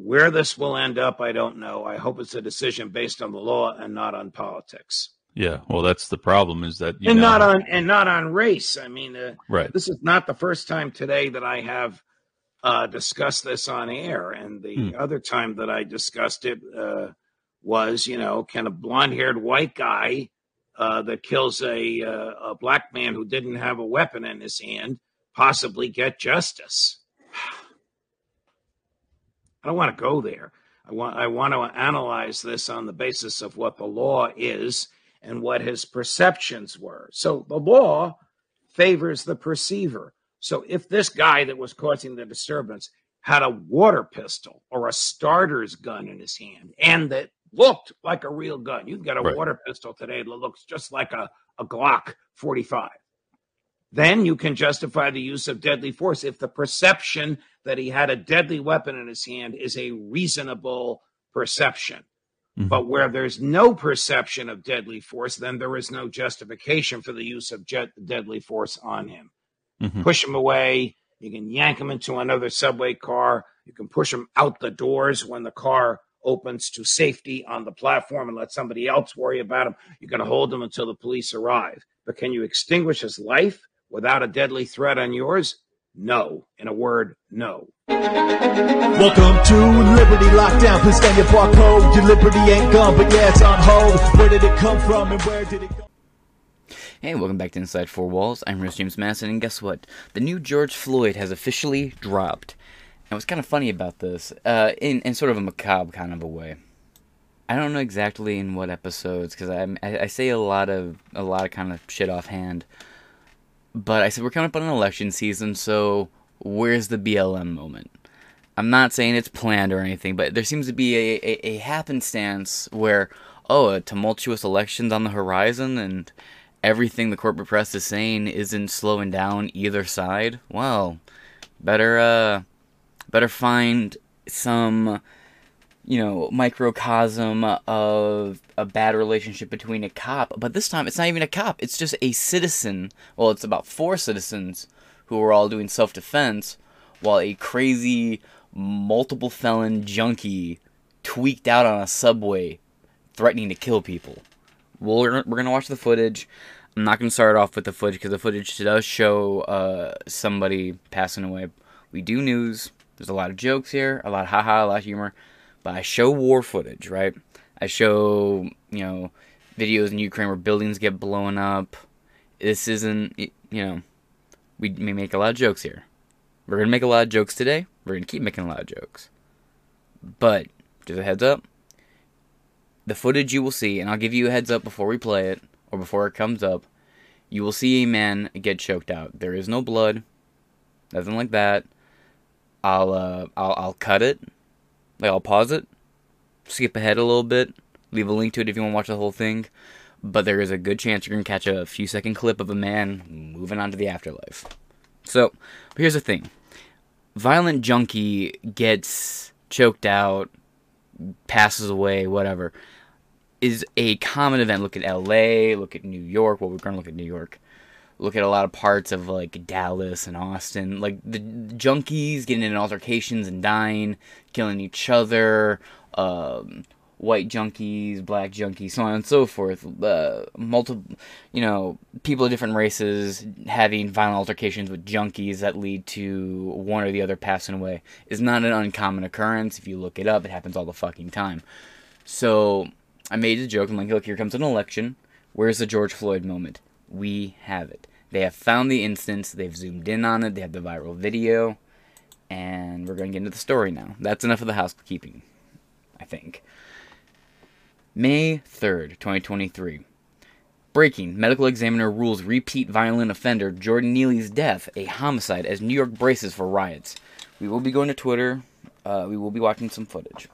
Where this will end up, I don't know. I hope it's a decision based on the law and not on politics. Yeah, well, that's the problem is that and know, not on and not on race. I mean, uh, right. This is not the first time today that I have uh, discussed this on air, and the hmm. other time that I discussed it uh, was, you know, can a blonde-haired white guy uh, that kills a uh, a black man who didn't have a weapon in his hand possibly get justice? I don't want to go there. I want I want to analyze this on the basis of what the law is and what his perceptions were. So the law favors the perceiver. So if this guy that was causing the disturbance had a water pistol or a starter's gun in his hand and that looked like a real gun, you can get a right. water pistol today that looks just like a, a Glock 45. Then you can justify the use of deadly force if the perception that he had a deadly weapon in his hand is a reasonable perception. Mm-hmm. But where there's no perception of deadly force, then there is no justification for the use of jet- deadly force on him. Mm-hmm. Push him away. You can yank him into another subway car. You can push him out the doors when the car opens to safety on the platform and let somebody else worry about him. You can hold him until the police arrive. But can you extinguish his life without a deadly threat on yours? No. In a word, no. Welcome to Liberty Lockdown. Please scan your barcode. Your liberty ain't gone, but yeah, it's on hold. Where did it come from and where did it go? Hey, welcome back to Inside Four Walls. I'm Rich James Madison, and guess what? The new George Floyd has officially dropped. And what's kind of funny about this, uh, in, in sort of a macabre kind of a way. I don't know exactly in what episodes, because I, I say a lot of a lot of kind of shit offhand. But I said we're coming up on an election season, so where's the BLM moment? I'm not saying it's planned or anything, but there seems to be a, a, a happenstance where, oh, a tumultuous election's on the horizon and everything the corporate press is saying isn't slowing down either side. Well, better uh better find some you know, microcosm of a bad relationship between a cop. But this time, it's not even a cop. It's just a citizen. Well, it's about four citizens who are all doing self defense, while a crazy, multiple felon junkie tweaked out on a subway, threatening to kill people. We're, we're gonna watch the footage. I'm not gonna start off with the footage because the footage does show uh, somebody passing away. We do news. There's a lot of jokes here, a lot of haha, a lot of humor. But I show war footage, right? I show, you know, videos in Ukraine where buildings get blown up. This isn't, you know, we may make a lot of jokes here. We're going to make a lot of jokes today. We're going to keep making a lot of jokes. But, just a heads up, the footage you will see, and I'll give you a heads up before we play it, or before it comes up, you will see a man get choked out. There is no blood, nothing like that. I'll uh, I'll I'll cut it like I'll pause it, skip ahead a little bit, leave a link to it if you want to watch the whole thing. But there is a good chance you're gonna catch a few second clip of a man moving on to the afterlife. So, here's the thing: violent junkie gets choked out, passes away, whatever, is a common event. Look at L.A., look at New York. Well, we're gonna look at New York look at a lot of parts of like Dallas and Austin, like the junkies getting in altercations and dying, killing each other, um, white junkies, black junkies, so on and so forth. Uh, multiple, you know, people of different races having violent altercations with junkies that lead to one or the other passing away is not an uncommon occurrence. If you look it up, it happens all the fucking time. So I made a joke. I'm like, look, here comes an election. Where's the George Floyd moment? we have it. They have found the instance, they've zoomed in on it, they have the viral video, and we're going to get into the story now. That's enough of the housekeeping, I think. May 3rd, 2023. Breaking. Medical examiner rules repeat violent offender Jordan Neely's death a homicide as New York braces for riots. We will be going to Twitter. Uh, we will be watching some footage.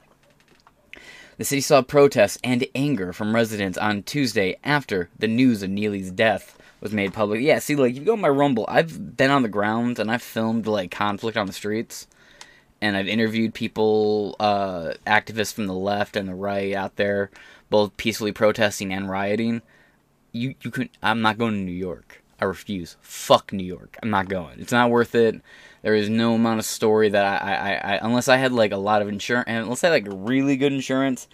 The city saw protests and anger from residents on Tuesday after the news of Neely's death was made public. Yeah, see, like, if you go on my Rumble, I've been on the ground and I've filmed, like, conflict on the streets. And I've interviewed people, uh, activists from the left and the right out there, both peacefully protesting and rioting. You, you could, I'm not going to New York. I refuse. Fuck New York. I'm not going. It's not worth it. There is no amount of story that I, I, I unless I had like a lot of insurance, and let's say like really good insurance,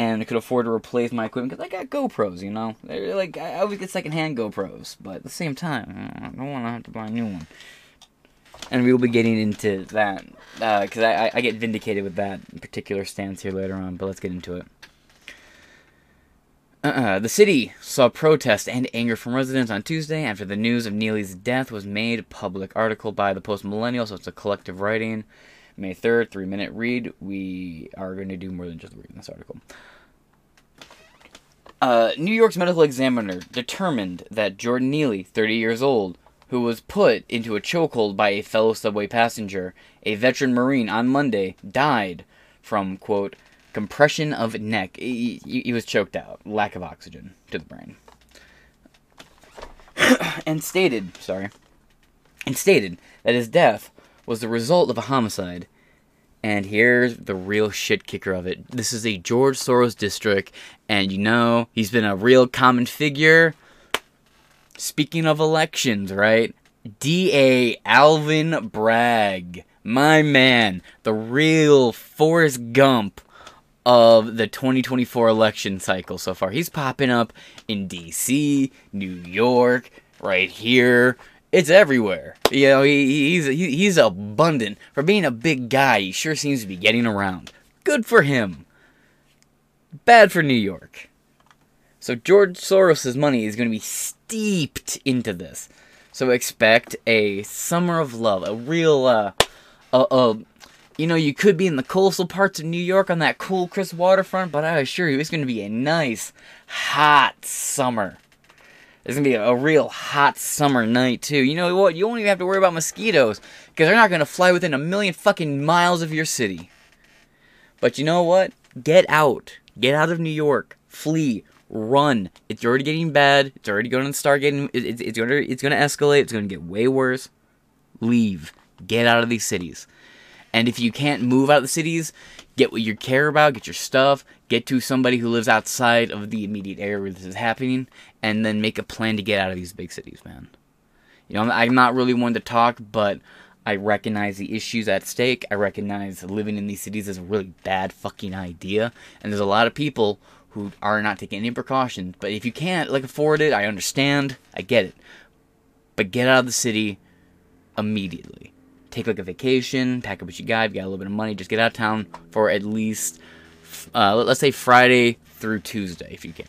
and could afford to replace my equipment because I got GoPros, you know. They're like I always get secondhand GoPros, but at the same time, I don't want to have to buy a new one. And we will be getting into that because uh, I, I get vindicated with that particular stance here later on. But let's get into it. Uh-uh. The city saw protest and anger from residents on Tuesday after the news of Neely's death was made public. Article by the Post Millennial, so it's a collective writing. May 3rd, three minute read. We are going to do more than just reading this article. Uh, New York's medical examiner determined that Jordan Neely, 30 years old, who was put into a chokehold by a fellow subway passenger, a veteran Marine, on Monday, died from, quote, compression of neck. He, he, he was choked out, lack of oxygen to the brain. and stated, sorry, and stated that his death was the result of a homicide. And here's the real shit kicker of it. This is a George Soros district, and you know, he's been a real common figure. Speaking of elections, right? D.A. Alvin Bragg. My man. The real Forrest Gump of the 2024 election cycle so far. He's popping up in DC, New York, right here. It's everywhere. You know, he, he's he, he's abundant for being a big guy. He sure seems to be getting around. Good for him. Bad for New York. So George Soros's money is going to be steeped into this. So expect a summer of love, a real uh, a, a you know, you could be in the coastal parts of New York on that cool, crisp waterfront, but I assure you, it's going to be a nice, hot summer. It's to be a, real hot summer night, too. You know what? You won't even have to worry about mosquitoes, because they're not to fly within a million fucking miles of your city. But you know what? Get out. Get out of New York. Flee. Run. It's already getting bad. It's already going to start getting. It's, it's going to. It's to escalate. It's to get way worse. Leave. Get out of these cities. And if you can't move out of the cities, get what you care about, get your stuff, get to somebody who lives outside of the immediate area where this is happening, and then make a plan to get out of these big cities, man. You know, I'm not really one to talk, but I recognize the issues at stake. I recognize living in these cities is a really bad fucking idea, and there's a lot of people who are not taking any precautions. But if you can't like afford it, I understand. I get it. But get out of the city immediately take like a vacation, pack up what you got, you got a little bit of money, just get out of town for at least, uh, let's say Friday through Tuesday if you can.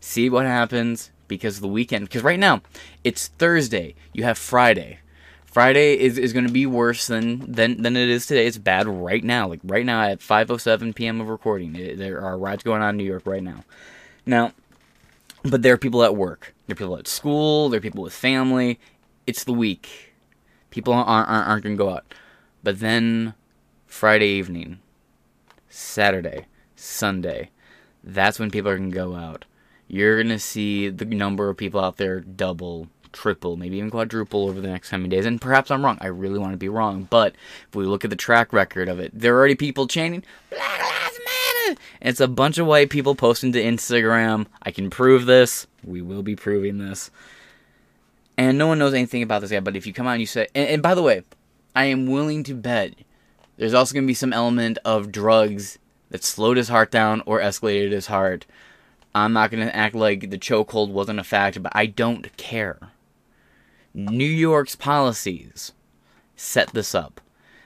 See what happens because the weekend, because right now it's Thursday, you have Friday. Friday is, is going to be worse than, than than it is today. It's bad right now. Like right now at 5:07 p.m. of recording, it, there are riots going on in New York right now. Now, but there are people at work. There are people at school. There are people with family. It's the week People aren't, aren't, aren't going to go out. But then Friday evening, Saturday, Sunday, that's when people are going to go out. You're going to see the number of people out there double, triple, maybe even quadruple over the next coming days. And perhaps I'm wrong. I really want to be wrong. But if we look at the track record of it, there are already people chanting, Black Lives Matter! And it's a bunch of white people posting to Instagram. I can prove this. We will be proving this and no one knows anything about this guy. But if you come out and you say, and, and by the way, I am willing to bet there's also going to be some element of drugs that slowed his heart down or escalated his heart. I'm not going to act like the chokehold wasn't a fact, but I don't care. New York's policies set this up.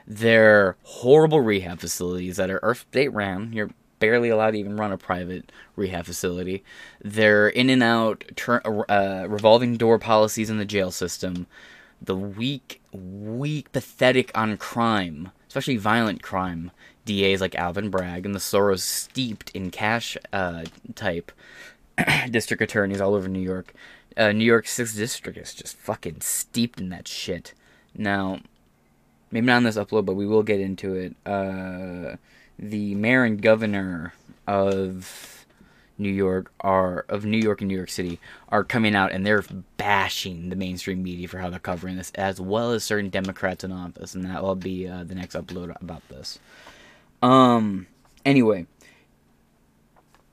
They're horrible rehab facilities that are Earth state ran. Barely allowed to even run a private rehab facility. They're in and out, tur- uh, revolving door policies in the jail system. The weak, weak, pathetic on crime, especially violent crime. DAs like Alvin Bragg and the Soros steeped in cash uh, type district attorneys all over New York. Uh, New York 6th District is just fucking steeped in that shit. Now, maybe not on this upload, but we will get into it. Uh, the mayor and governor of New York are of New York and New York City are coming out and they're bashing the mainstream media for how they're covering this, as well as certain Democrats in office, and that will be uh, the next upload about this. Um. Anyway,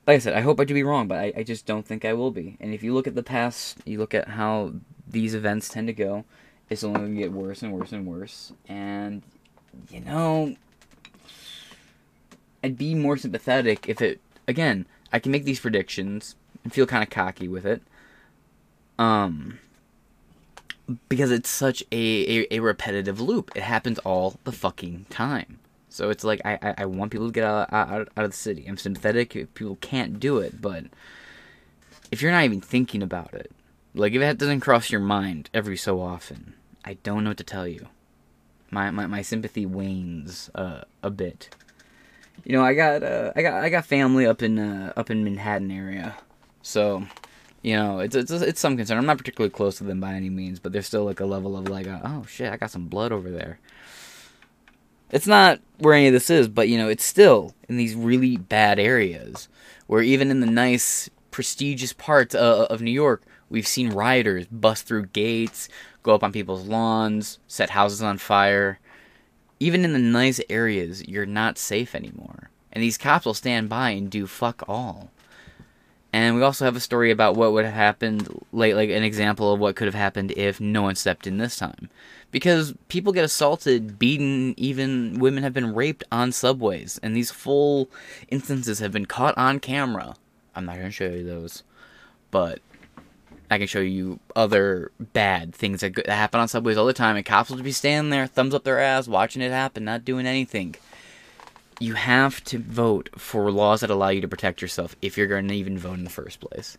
like I said, I hope I do be wrong, but I, I just don't think I will be. And if you look at the past, you look at how these events tend to go, it's only going to get worse and worse and worse. And, you know, I'd be more sympathetic if it, again, I can make these predictions and feel kind of cocky with it. Um, because it's such a, a, a, repetitive loop. It happens all the fucking time. So it's like I, I, I want people to get out, out, out of the city. I'm sympathetic if people can't do it, but if you're not even thinking about it, like if that doesn't cross your mind every so often, I don't know what to tell you. My my, my sympathy wanes uh, a bit. You know, I got uh, I got I got family up in uh, up in Manhattan area, so you know it's it's it's some concern. I'm not particularly close to them by any means, but there's still like a level of like, uh, oh shit, I got some blood over there. It's not where any of this is, but you know, it's still in these really bad areas where even in the nice, prestigious parts uh, of New York, we've seen rioters bust through gates, go up on people's lawns, set houses on fire. Even in the nice areas, you're not safe anymore. And these cops will stand by and do fuck all. And we also have a story about what would have happened, like, like an example of what could have happened if no one stepped in this time because people get assaulted, beaten, even women have been raped on subways, and these full instances have been caught on camera. I'm not going to show you those, but I can show you other bad things that, that happen on subways all the time, and cops will just be standing there, thumbs up their ass, watching it happen, not doing anything. You have to vote for laws that allow you to protect yourself if you're going to even vote in the first place.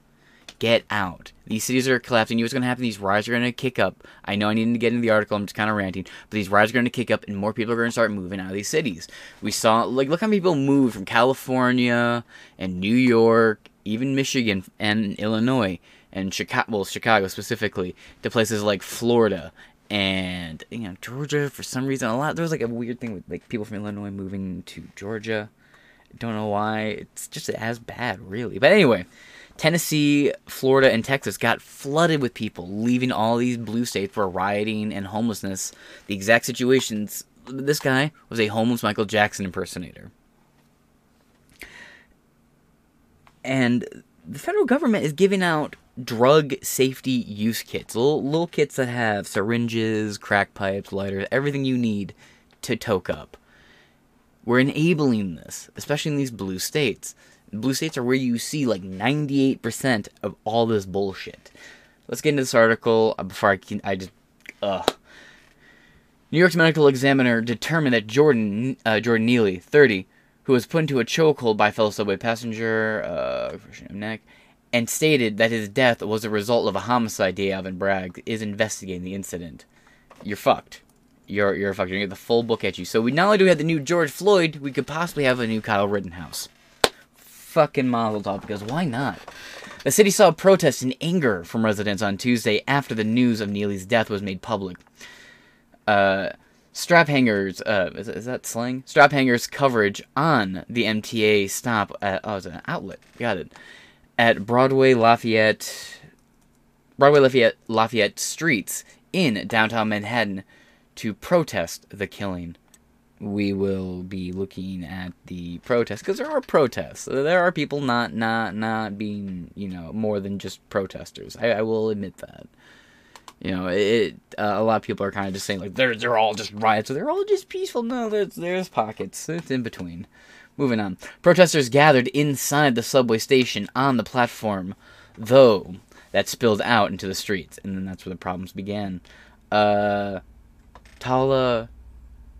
Get out. These cities are collapsing. You know what's going to happen? These riots are going to kick up. I know I need to get into the article. I'm just kind of ranting. But these riots are going to kick up, and more people are going to start moving out of these cities. We saw, like, look how many people moved from California and New York, even Michigan and Illinois, and Chicago, well, Chicago specifically, to places like Florida and you know Georgia for some reason. A lot there was like a weird thing with like people from Illinois moving to Georgia. Don't know why. It's just as bad, really. But anyway, Tennessee, Florida, and Texas got flooded with people leaving all these blue states for rioting and homelessness. The exact situations. This guy was a homeless Michael Jackson impersonator. And the federal government is giving out drug safety use kits, little, little kits that have syringes, crack pipes, lighters, everything you need to toke up. We're enabling this, especially in these blue states. Blue states are where you see like 98% of all this bullshit. Let's get into this article uh, before I can. I just. Ugh. New York's medical examiner determined that Jordan uh, Jordan Neely, 30, who was put into a chokehold by fellow subway passenger, uh, neck, and stated that his death was a result of a homicide. Day Alvin Bragg is investigating the incident. You're fucked. You're you're fucked. You're gonna get the full book at you. So we not only do we have the new George Floyd, we could possibly have a new Kyle Rittenhouse fucking Mazel Tov because why not? The city saw protests in anger from residents on Tuesday after the news of Neely's death was made public. Uh, strap hangers, uh, is, is, that slang? Strap hangers coverage on the MTA stop at, oh, it's an outlet, got it, at Broadway Lafayette, Broadway Lafayette, Lafayette streets in downtown Manhattan to protest the killing we will be looking at the protests because there are protests. There are people not not not being you know more than just protesters. I, I will admit that. You know, it. Uh, a lot of people are kind of just saying like they're they're all just riots. Or they're all just peaceful. No, there's there's pockets. It's in between. Moving on. Protesters gathered inside the subway station on the platform, though that spilled out into the streets, and then that's where the problems began. Uh, Tala,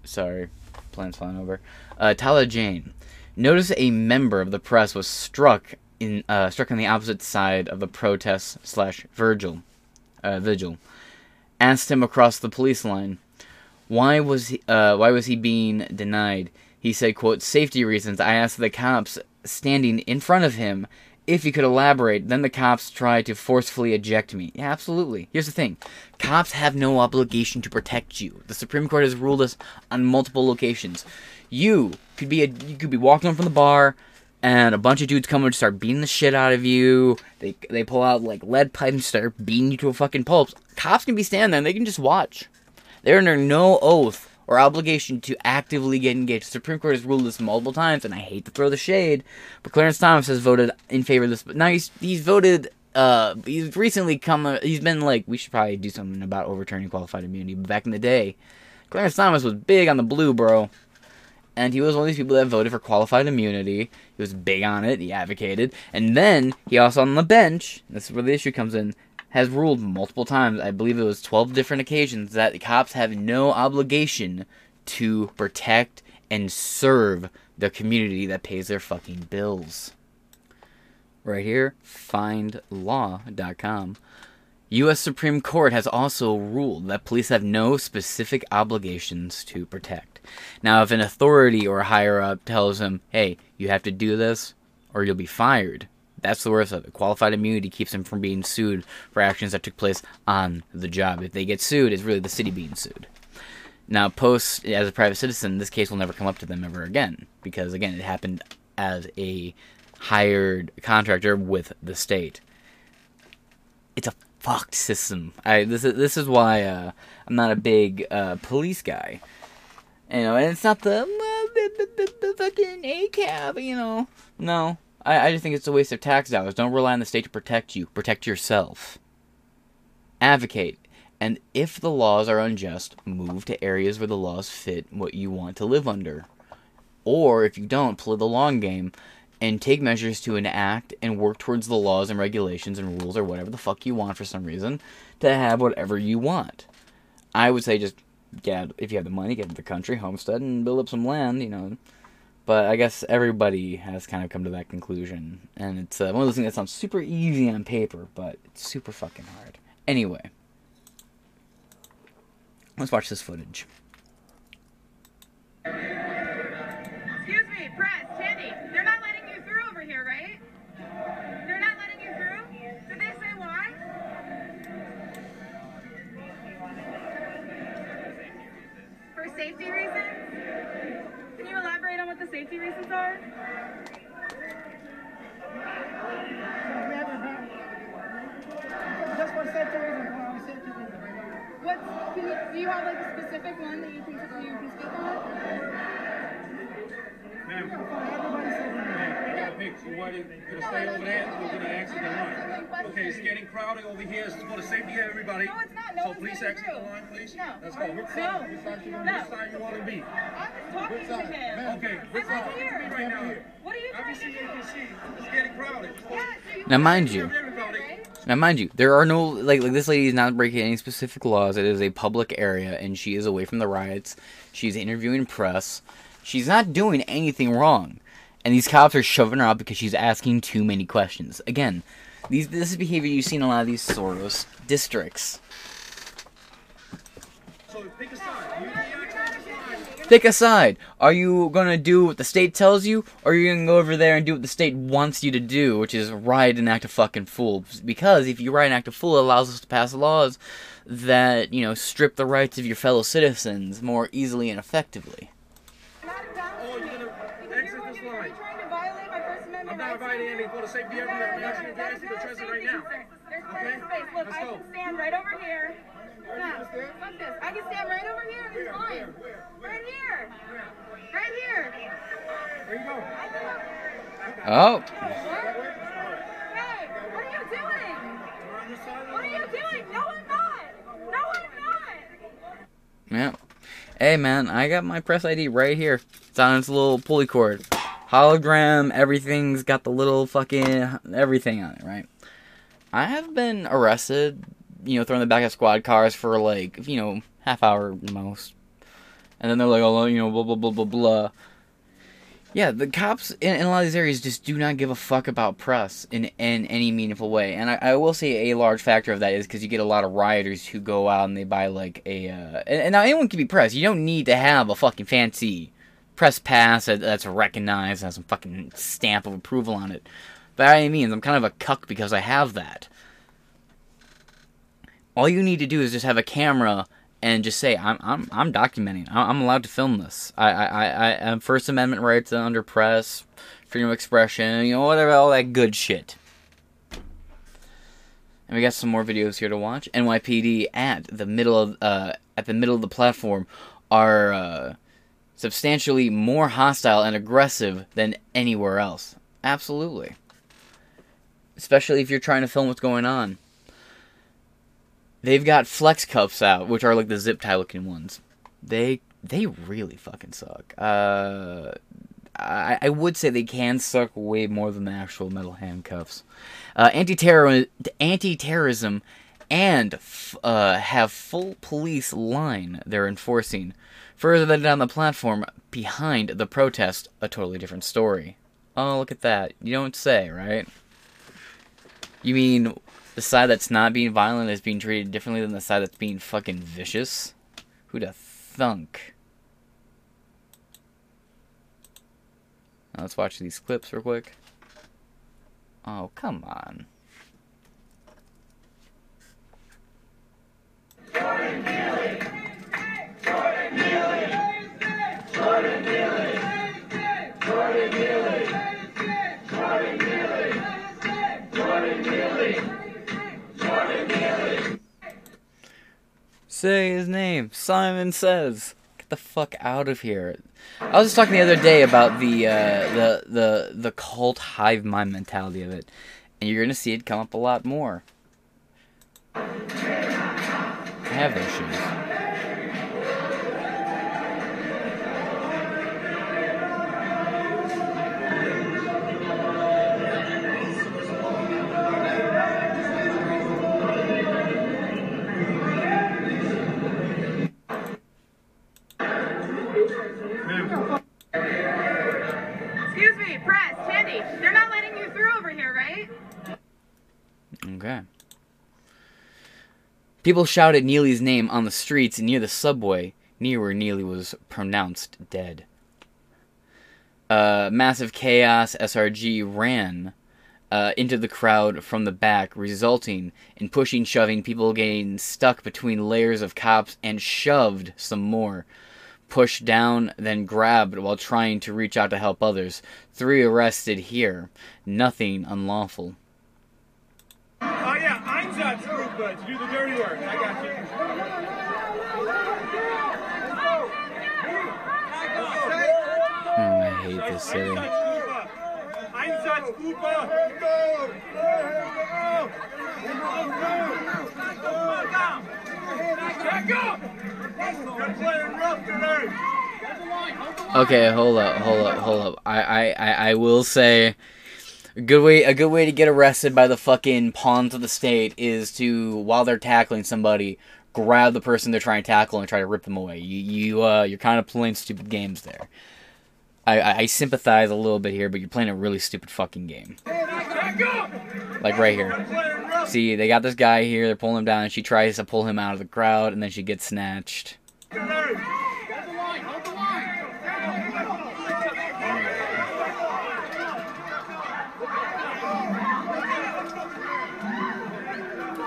sorry, planes flying over. Uh, Tala Jane. Notice a member of the press was struck in uh, struck on the opposite side of the protest slash Virgil uh, vigil. Asked him across the police line, why was he uh, why was he being denied? He said, "quote Safety reasons." I asked the cops standing in front of him if he could elaborate, then the cops tried to forcefully eject me. Yeah, absolutely. Here's the thing cops have no obligation to protect you. The Supreme Court has ruled this on multiple locations. You could be a, you could be walking home from the bar, and a bunch of dudes come and start beating the shit out of you. They they pull out like lead pipes and start beating you to a fucking pulp. Cops can be standing there and they can just watch. They're under no oath or obligation to actively get engaged. The Supreme Court has ruled this multiple times, and I hate to throw the shade, but Clarence Thomas has voted in favor of this. But now he's he's voted uh, he's recently come. Uh, he's been like, we should probably do something about overturning qualified immunity. But back in the day, Clarence Thomas was big on the blue, bro. And he was one of these people that voted for qualified immunity. He was big on it. He advocated. And then he also on the bench. This is where the issue comes in. Has ruled multiple times. I believe it was 12 different occasions that the cops have no obligation to protect and serve the community that pays their fucking bills. Right here, findlaw.com. U.S. Supreme Court has also ruled that police have no specific obligations to protect. Now, if an authority or higher up tells them, hey, you have to do this or you'll be fired, that's the worst of it. Qualified immunity keeps them from being sued for actions that took place on the job. If they get sued, it's really the city being sued. Now, post as a private citizen, this case will never come up to them ever again because, again, it happened as a hired contractor with the state. It's a fucked system. I this is this is why uh, I'm not a big uh, police guy. You know, and it's not the, the, the fucking ACAB. You know, no. I, I just think it's a waste of tax dollars. Don't rely on the state to protect you. Protect yourself. Advocate. And if the laws are unjust, move to areas where the laws fit what you want to live under. Or if you don't, play the long game and take measures to enact and work towards the laws and regulations and rules or whatever the fuck you want for some reason to have whatever you want. I would say just get if you have the money, get to the country, homestead, and build up some land, you know. But I guess everybody has kind of come to that conclusion, and it's uh, one of those things that sounds super easy on paper, but it's super fucking hard. Anyway, let's watch this footage. Excuse me, press, Tandy. They're not letting you through over here, right? They're not letting you through? Did they say why? For safety reasons? Can you elaborate on what the safety reasons are? Just for safety reasons, for safety reasons. What's, you, do you have like a specific one that you can, you can speak on? Ma'am. Everybody says Hey, so why did you stay over there? We're gonna exit the line. Okay, it's getting crowded over here. It's for the safety of everybody. No, it's not. No so one's please exit through. the line, please. No. Let's go. Which No. side? Which side you, No. which side you want to be? I'm just talking to him. Okay, I'm which right here. Right now. What are you trying to Obviously, you do? can see it's getting crowded. Yeah, so you Now, mind you, serve everybody, right? Now, mind you, there are no like like this lady is not breaking any specific laws. It is a public area, and she is away from the riots. She's interviewing press. She's not doing anything wrong, and these cops are shoving her out because she's asking too many questions. Again, these this is behavior you see in a lot of these Soros districts. So pick a side. You, you actually decide. Pick a side. Are you gonna do what the state tells you, or are you gonna go over there and do what the state wants you to do, which is riot and act a fucking fool? Because if you riot and act a fool, it allows us to pass laws that you know strip the rights of your fellow citizens more easily and effectively. Not exactly. Oh, you're gonna Because exit you're, this you're, line. you're trying to violate my First Amendment I'm not rights. inviting anything for the safety of everybody. I'm asking you to That exit is the not transit safety right now. There's Okay? plenty of space. Look, Let's I go. can stand right over here. No, fuck this. I can stand right over here and it's fine. Right here. Right here. There you go. Oh, What? Hey, what are you doing? What are you doing? No, I'm not. No, I'm not. yeah. Hey man, I got my press ID right here. It's on its little pulley cord, hologram. Everything's got the little fucking everything on it, right? I have been arrested, you know, thrown in the back of squad cars for like, you know, half hour most. And then they're like, oh, you know, blah, blah, blah, blah, blah. Yeah, the cops in, in a lot of these areas just do not give a fuck about press in, in any meaningful way. And I, I will say a large factor of that is because you get a lot of rioters who go out and they buy like a. Uh, and, and now anyone can be press. You don't need to have a fucking fancy press pass that's recognized, has some fucking stamp of approval on it. By any means, I'm kind of a cuck because I have that. All you need to do is just have a camera and just say, "I'm I'm I'm documenting. I'm allowed to film this. I I I, have First Amendment rights under press, freedom of expression, you know, whatever, all that good shit." And we got some more videos here to watch. NYPD at the middle of uh, at the middle of the platform are uh, substantially more hostile and aggressive than anywhere else. Absolutely. especially if you're trying to film what's going on. They've got flex cuffs out, which are like the zip tie looking ones. They they really fucking suck. Uh, I, I would say they can suck way more than the actual metal handcuffs. Uh, anti-terror, anti-terrorism, and f- uh, have full police line they're enforcing. Further down the platform behind the protest, a totally different story. Oh, look at that! You don't say, right? You mean the side that's not being violent is being treated differently than the side that's being fucking vicious? Who'da thunk? Now let's watch these clips real quick. Oh, come on. Say his name. Simon says. Get the fuck out of here. I was just talking the other day about the uh, the the the cult hive mind mentality of it, and you're gonna see it come up a lot more. I have those shoes. Okay. People shouted Neely's name on the streets near the subway, near where Neely was pronounced dead. Uh, massive chaos SRG ran uh, into the crowd from the back, resulting in pushing, shoving, people getting stuck between layers of cops and shoved some more. Pushed down, then grabbed while trying to reach out to help others. Three arrested here. Nothing unlawful. Oh yeah, Einsatzgruppe to do the dirty work. I got you. Hmm, I hate this city. Einsatzgruppe. Back up! You're playing rough today. Okay, hold up, hold up, hold up. I, I, I, I will say, a good way, a good way to get arrested by the fucking pawns of the state is to, while they're tackling somebody, grab the person they're trying to tackle and try to rip them away. You, you, uh, you're kind of playing stupid games there. I, I, I sympathize a little bit here, but you're playing a really stupid fucking game. Like right here. See, they got this guy here. They're pulling him down, and she tries to pull him out of the crowd, and then she gets snatched.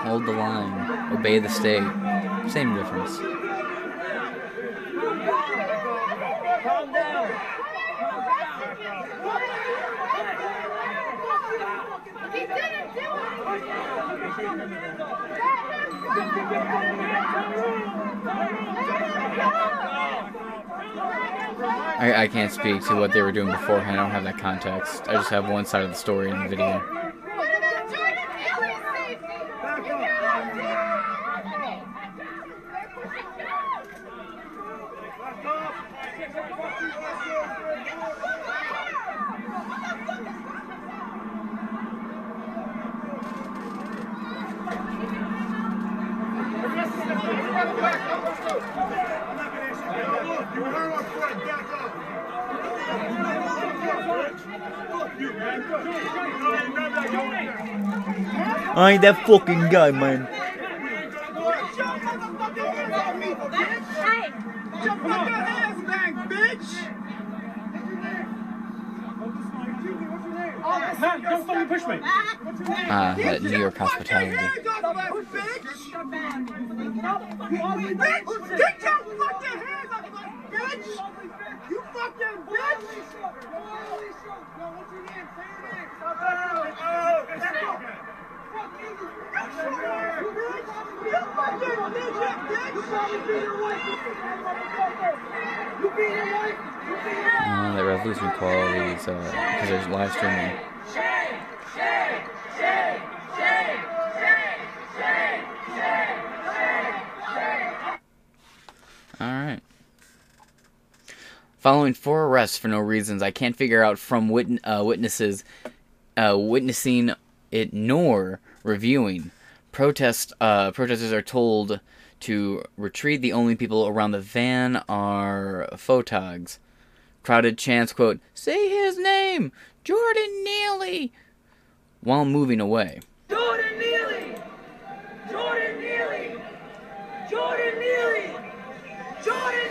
today. Hold the line. Obey the state. Same difference. I, I can't speak to what they were doing beforehand. I don't have that context. I just have one side of the story in the video. What about Jordan Neely's safety? You cannot do You heard our friend, back up. Fuck you, man. No, you're not that guy. I ain't that fucking guy, man. Man, don't fucking push me. Ah, that New York hospitality. Mm, Quality is because uh, there's live streaming. Alright. Following four arrests for no reasons I can't figure out from wit uh, witnesses uh, witnessing it nor reviewing. Protest uh, protesters are told to retreat. The only people around the van are photogs. Crowded chants, quote, "Say his name, Jordan Neely," while moving away. Jordan Neely! Jordan Neely! Jordan Neely! Jordan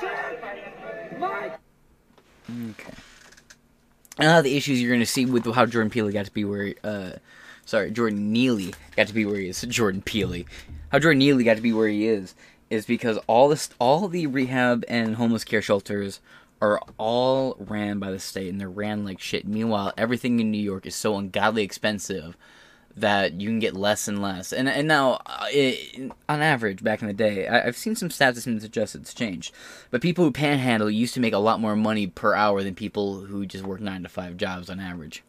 check! My check! My Okay. Now the issues you're going to see with how Jordan Peele got to be where, uh, sorry, Jordan Neely got to be where he is. Jordan Peele, how Jordan Neely got to be where he is, is because all this, all the rehab and homeless care shelters are all ran by the state, and they're ran like shit. Meanwhile, everything in New York is so ungodly expensive that you can get less and less. And and now, uh, it, on average, back in the day, I, I've seen some stats that seem to suggest it's changed. But people who panhandle used to make a lot more money per hour than people who just work nine to five jobs on average.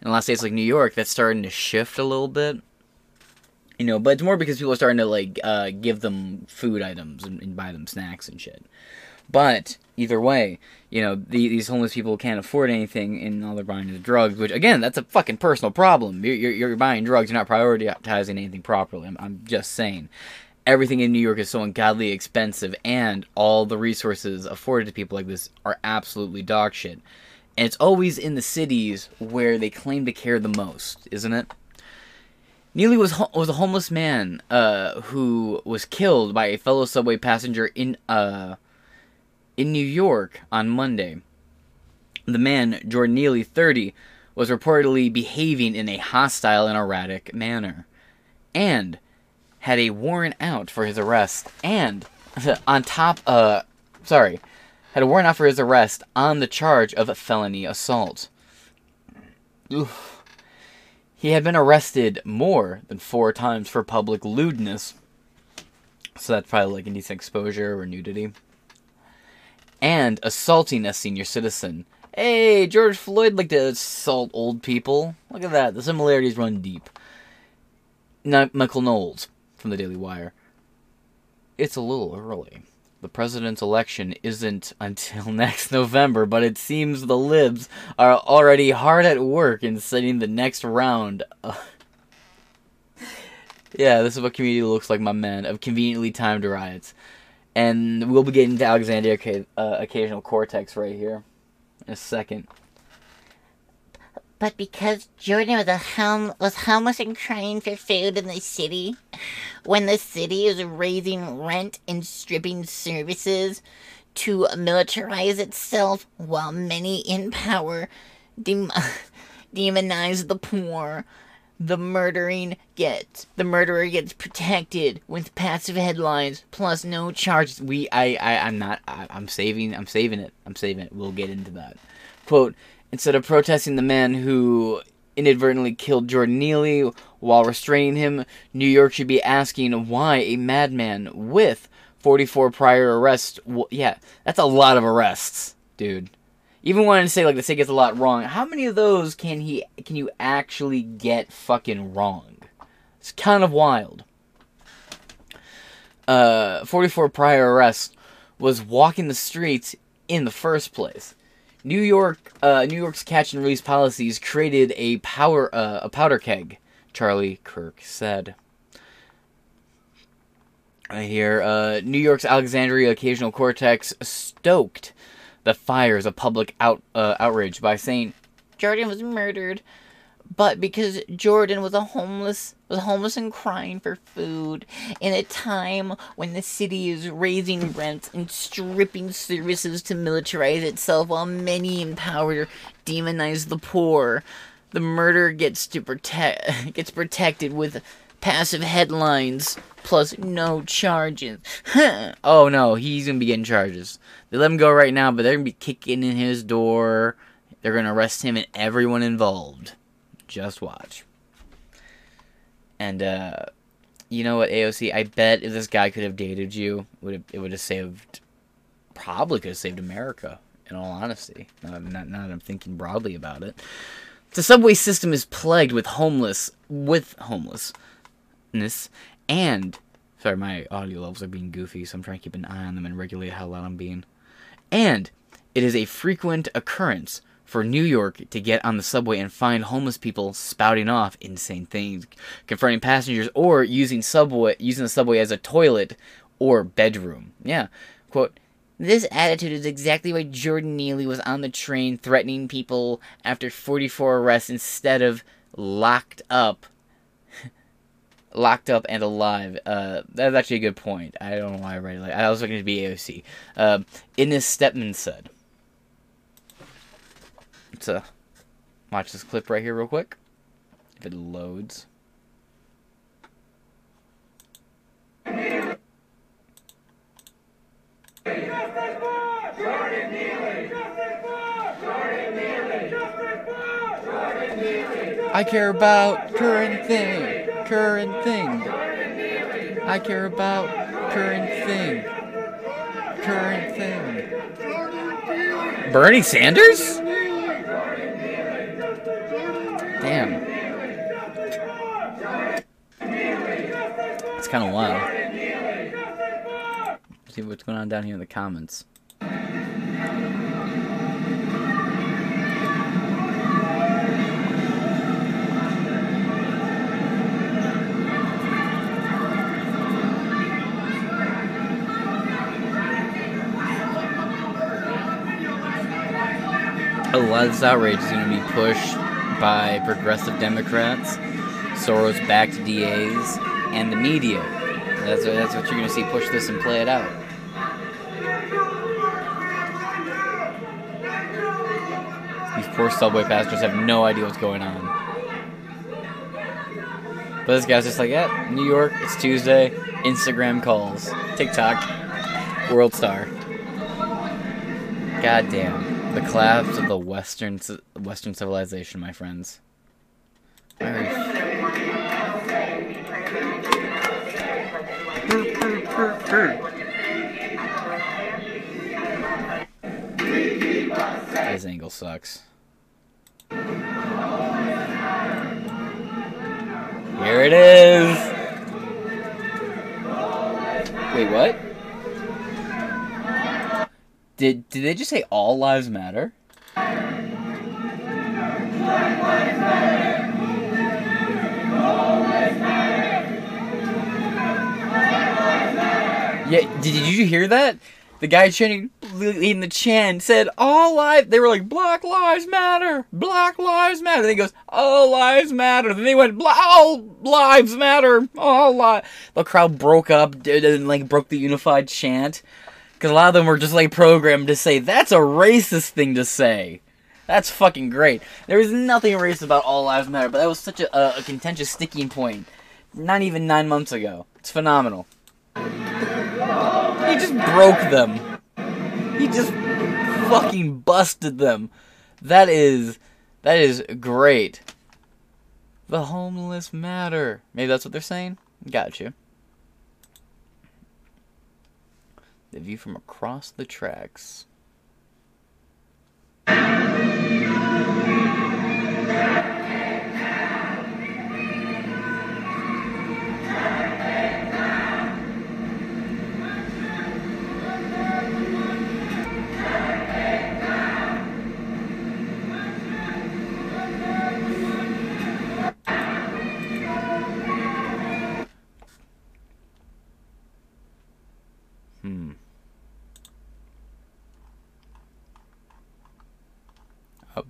In a lot of states like New York, that's starting to shift a little bit. You know, but it's more because people are starting to like uh, give them food items and, and buy them snacks and shit. But either way, you know, the, these homeless people can't afford anything, and all they're buying is drugs. Which again, that's a fucking personal problem. You're, you're, you're buying drugs, you're not prioritizing anything properly. I'm, I'm just saying. Everything in New York is so ungodly expensive, and all the resources afforded to people like this are absolutely dog shit. And it's always in the cities where they claim to care the most, isn't it? Neely was ho- was a homeless man uh, who was killed by a fellow subway passenger in uh, in New York on Monday. The man, Jordan Neely, 30, was reportedly behaving in a hostile and erratic manner, and had a warrant out for his arrest. And on top, uh, sorry, had a warrant out for his arrest on the charge of felony assault. Oof. He had been arrested more than four times for public lewdness. So that's probably like indecent exposure or nudity. And assaulting a senior citizen. Hey, George Floyd liked to assault old people. Look at that. The similarities run deep. Now, Michael Knowles from the Daily Wire. It's a little early. The president's election isn't until next November, but it seems the libs are already hard at work in setting the next round. yeah, this is what community looks like, my man, of conveniently timed riots. And we'll be getting to Alexandria uh, Occasional Cortex right here in a second. But because Jordan was a hom- was homeless and crying for food in the city, when the city is raising rent and stripping services to militarize itself, while many in power dem- demonize the poor, the murdering gets the murderer gets protected with passive headlines plus no charges. we I, I I'm not I, I'm saving I'm saving it I'm saving it. We'll get into that. Quote: Instead of protesting the man who inadvertently killed Jordan Neely while restraining him, New York should be asking why a madman with 44 prior arrests. W- yeah, that's a lot of arrests, dude. Even wanting to say like the state gets a lot wrong. How many of those can he can you actually get fucking wrong? It's kind of wild. Uh, 44 prior arrests was walking the streets in the first place. New York, uh, New York's catch and release policies created a power, uh, a powder keg. Charlie Kirk said. I hear uh, New York's Alexandria Occasional Cortex stoked the fires of public out uh, outrage by saying Jordan was murdered, but because Jordan was a homeless was homeless and crying for food in a time when the city is raising rents and stripping services to militarize itself while many in power demonize the poor. the murder gets to protect gets protected with passive headlines plus no charges. oh no, he's gonna be getting charges. They let him go right now, but they're gonna be kicking in his door. They're gonna arrest him and everyone involved. Just watch. And uh you know what, AOC? I bet if this guy could have dated you, would it would have saved, probably could have saved America. In all honesty, now, now that I'm thinking broadly about it, the subway system is plagued with homeless, with homelessness, and sorry, my audio levels are being goofy, so I'm trying to keep an eye on them and regulate how loud I'm being. And it is a frequent occurrence for New York to get on the subway and find homeless people spouting off insane things, confronting passengers, or using subway using the subway as a toilet or bedroom. Yeah. Quote this attitude is exactly why Jordan Neely was on the train threatening people after 44 arrests instead of locked up. Locked up and alive. Uh, that's actually a good point. I don't know why I read it like I was looking to be AOC. Uh, Inez Stepman said. Let's uh, watch this clip right here real quick. If it loads. I care about current thing, current thing. I care about current thing, current thing. Bernie Sanders? Damn. It's kind of wild. See what's going on down here in the comments. A lot of this outrage is going to be pushed by progressive Democrats, Soros backed DAs, and the media. That's, that's what you're going to see push this and play it out. These poor subway passengers have no idea what's going on. But this guy's just like, yeah, New York, it's Tuesday, Instagram calls, TikTok, world star. God damn. The collapse of the Western Western civilization, my friends. This angle sucks. Here it is. Wait, what? Did did they just say all lives matter? Yeah, did, did you hear that? The guy chanting in the chant said all lives. They were like Black Lives Matter, Black Lives Matter. Then he goes all lives matter. Then they went all lives matter, all lives. The crowd broke up and like broke the unified chant. Because a lot of them were just like programmed to say, that's a racist thing to say. That's fucking great. There was nothing racist about All Lives Matter, but that was such a, a, contentious sticking point. Not even nine months ago. It's phenomenal. He just broke them. He just fucking busted them. That is, that is great. The homeless matter. Maybe that's what they're saying? Got you. The view from across the tracks.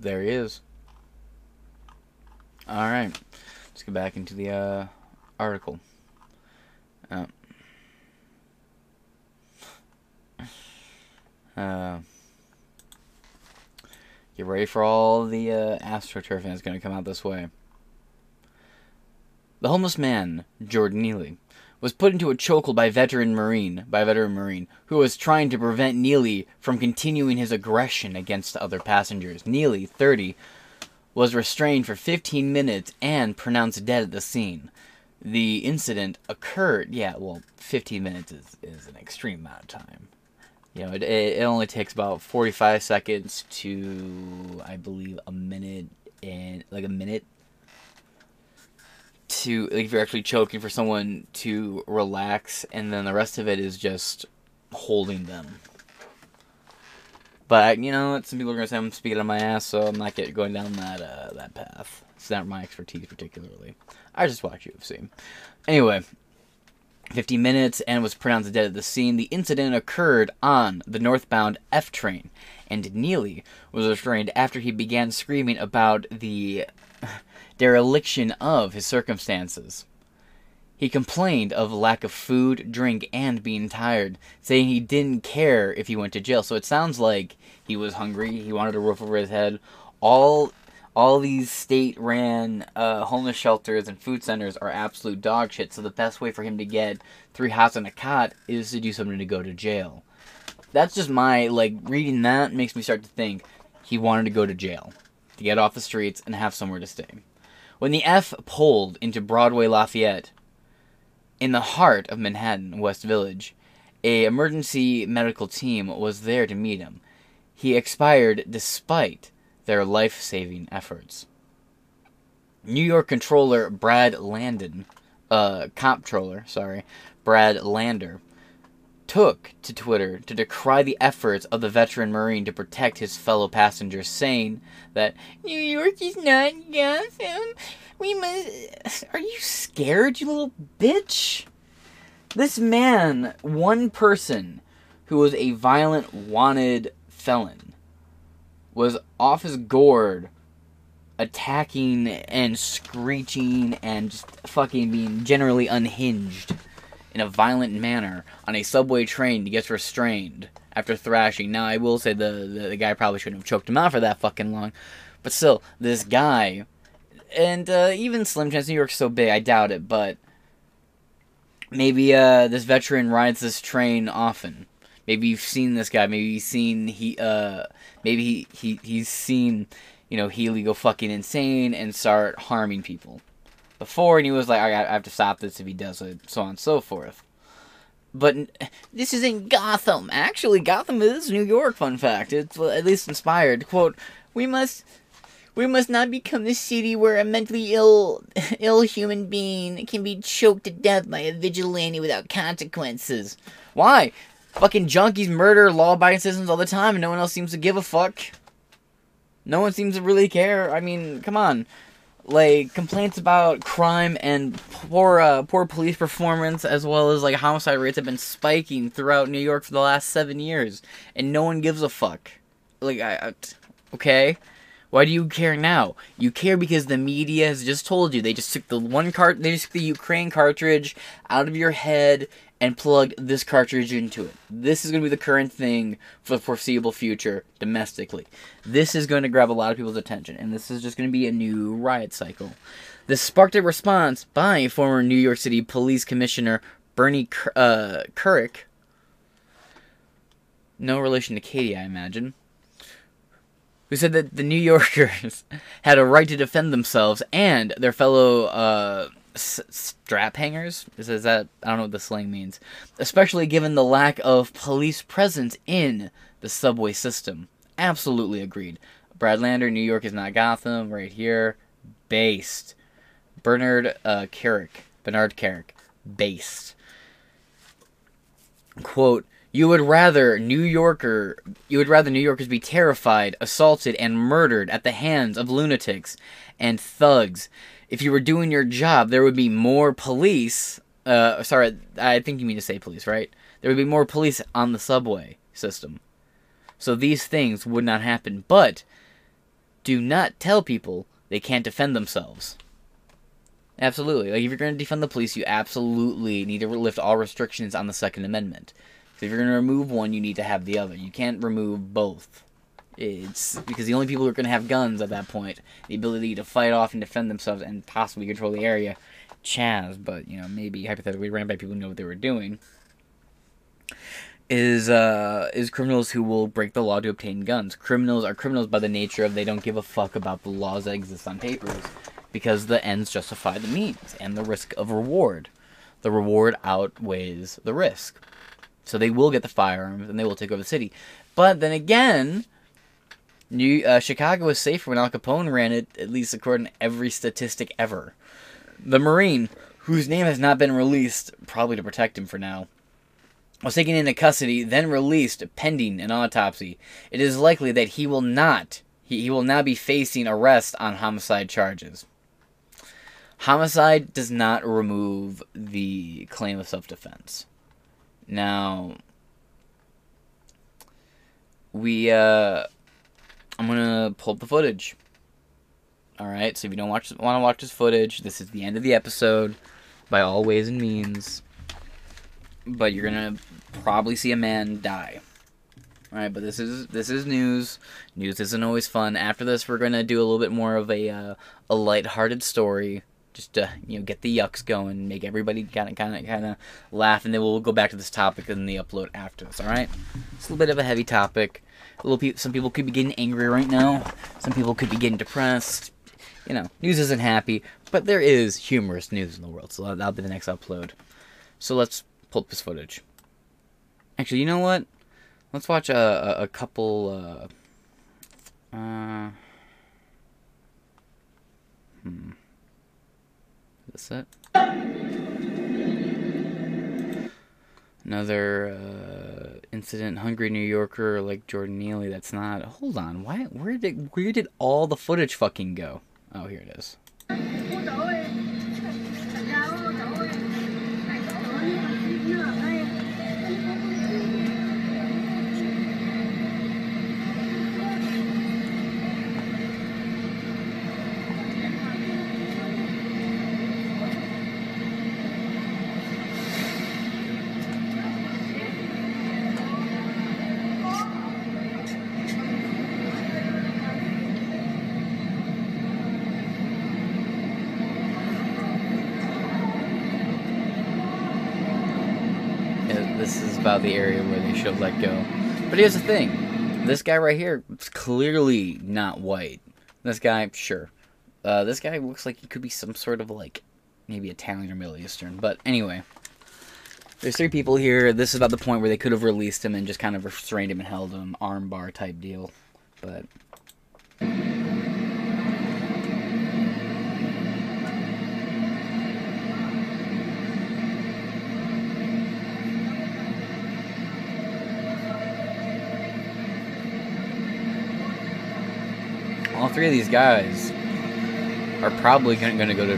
There he is. All right, let's get back into the uh, article. Uh, uh, Get ready for all the uh, AstroTurf fans going to come out this way. The homeless man, Jordan Neely, was put into a chokehold by veteran Marine, by veteran Marine, who was trying to prevent Neely from continuing his aggression against other passengers. Neely, 30, was restrained for 15 minutes and pronounced dead at the scene. The incident occurred, yeah, well, 15 minutes is, is an extreme amount of time. You know, it, it only takes about 45 seconds to, I believe, a minute and, like a minute to, like, if you're actually choking for someone to relax, and then the rest of it is just holding them. But you know, some people are gonna say I'm speaking on my ass, so I'm not get, going down that uh, that path. It's not my expertise particularly. I just watch UFC. Anyway, 50 minutes and was pronounced dead at the scene. The incident occurred on the northbound F train, and Neely was restrained after he began screaming about the dereliction of his circumstances. He complained of lack of food, drink, and being tired, saying he didn't care if he went to jail. So it sounds like he was hungry, he wanted a roof over his head. All all these state ran uh, homeless shelters and food centers are absolute dog shit. So the best way for him to get three hots and a cot is to do something to go to jail. That's just my like reading that makes me start to think he wanted to go to jail to get off the streets and have somewhere to stay. When the F pulled into Broadway Lafayette, in the heart of Manhattan, West Village, a emergency medical team was there to meet him. He expired despite their life-saving efforts. New York controller Brad Landon, uh, comptroller, sorry, Brad Lander, took to Twitter to decry the efforts of the veteran Marine to protect his fellow passengers, saying that New York is not Gotham. We must. Are you scared, you little bitch? This man, one person who was a violent, wanted felon, was off his gourd, attacking and screeching and just fucking being generally unhinged in a violent manner on a subway train. He gets restrained after thrashing. Now, I will say the, the, the guy probably shouldn't have choked him out for that fucking long. But still, this guy, and uh, even Slim Chance, New York's so big, I doubt it, but maybe uh, this veteran rides this train often. Maybe you've seen this guy. Maybe you've seen he. Uh, maybe he, he he's seen, you know, Healy go fucking insane and start harming people before, and he was like, I, I have to stop this if he does it, so on and so forth. But this isn't Gotham. Actually, Gotham is New York. Fun fact. It's well, at least inspired. Quote: We must we must not become the city where a mentally ill, ill human being can be choked to death by a vigilante without consequences. Why? Fucking junkies murder law-abiding citizens all the time, and no one else seems to give a fuck. No one seems to really care. I mean, come on. Like complaints about crime and poor, uh, poor police performance, as well as like homicide rates, have been spiking throughout New York for the last seven years, and no one gives a fuck. Like, I, I okay. Why do you care now? You care because the media has just told you. They just took the one cart, they just took the Ukraine cartridge out of your head and plugged this cartridge into it. This is going to be the current thing for the foreseeable future domestically. This is going to grab a lot of people's attention, and this is just going to be a new riot cycle. This sparked a response by former New York City Police Commissioner Bernie uh, Couric. No relation to Katie, I imagine who said that the New Yorkers had a right to defend themselves and their fellow uh, s- strap hangers. Is, is that I don't know what the slang means, especially given the lack of police presence in the subway system. Absolutely agreed. Brad Lander, New York is not Gotham. Right here, based. Bernard uh, Kerik, Bernard Kerik, based. Quote you would rather New Yorker you would rather New Yorkers be terrified, assaulted, and murdered at the hands of lunatics and thugs. If you were doing your job, there would be more police. Uh, sorry, I think you mean to say police, right? There would be more police on the subway system. So these things would not happen. But do not tell people they can't defend themselves. Absolutely. Like if you're going to defend the police, you absolutely need to lift all restrictions on the Second Amendment. So if you're going to remove one, you need to have the other. You can't remove both. It's because the only people who are going to have guns at that point, the ability to fight off and defend themselves and possibly control the area, Chaz, but you know maybe hypothetically ran by people who know what they were doing, is uh is criminals who will break the law to obtain guns. Criminals are criminals by the nature of they don't give a fuck about the laws that exist on papers, because the ends justify the means and the risk of reward. The reward outweighs the risk. So they will get the firearms and they will take over the city. But then again, New uh, Chicago was safer when Al Capone ran it, at least according to every statistic ever. The Marine, whose name has not been released, probably to protect him for now, was taken into custody, then released pending an autopsy. It is likely that he will not he, he will now be facing arrest on homicide charges. Homicide does not remove the claim of self defense. Now we uh I'm gonna pull up the footage. Alright, so if you don't watch wanna watch this footage, this is the end of the episode by all ways and means. But you're gonna probably see a man die. Alright, but this is this is news. News isn't always fun. After this we're gonna do a little bit more of a uh, a lighthearted story just to you know get the yucks going, make everybody kind of kind of kind of laugh, and then we'll go back to this topic in the upload after this. All right, it's a little bit of a heavy topic. Pe- some people could be getting angry right now. Some people could be getting depressed. You know, news isn't happy, but there is humorous news in the world, so that'll, that'll be the next upload. So let's pull up this footage. Actually, you know what? Let's watch a a, a couple. Uh, uh, hmm. Is this it? Another uh, incident, hungry New Yorker like Jordan Neely. That's not. Hold on. Why? Where did where did all the footage fucking go? Oh, here it is. The area where they should let go. But here's the thing: this guy right here is clearly not white. This guy, sure. Uh, this guy looks like he could be some sort of like maybe Italian or Middle Eastern. But anyway, there's three people here. This is about the point where they could have released him and just kind of restrained him and held him, armbar type deal. But all three of these guys are probably going to go to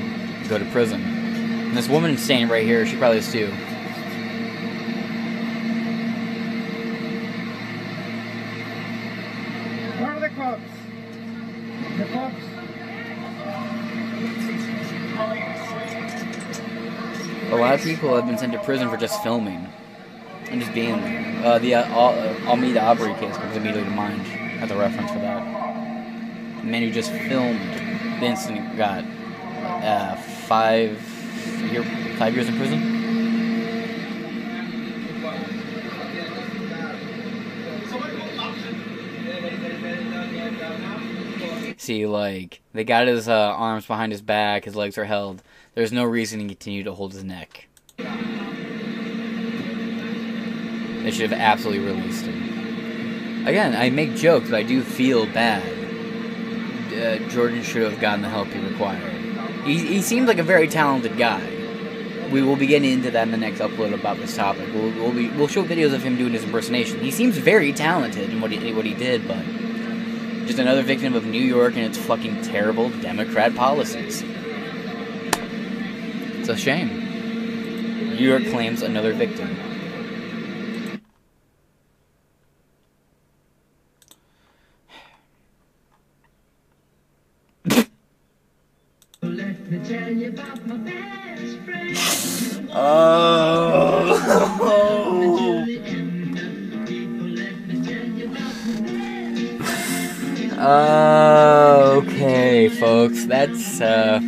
go to prison. And this woman standing right here, she probably is too. Where are the cops? The cops? A lot of people have been sent to prison for just filming and just being there. Uh, the uh, Al- uh, Ahmaud Arbery case comes immediately to mind as a reference for that. Man who just filmed the incident got uh, five year five years in prison. See, like they got his uh, arms behind his back, his legs are held. There's no reason to continue to hold his neck. They should have absolutely released him. Again, I make jokes, but I do feel bad. Uh, Jordan should have gotten the help he required. He, he seems like a very talented guy. We will be getting into that in the next upload about this topic. We'll, we'll, be, we'll show videos of him doing his impersonation. He seems very talented in what he, what he did, but just another victim of New York and its fucking terrible Democrat policies. It's a shame. New York claims another victim. Oh. Okay, folks. That's uh,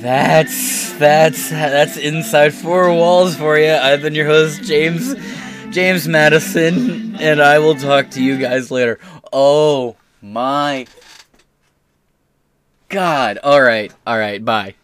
that's that's that's inside four walls for you. I've been your host, James James Madison, and I will talk to you guys later. Oh my God! All right, all right. Bye.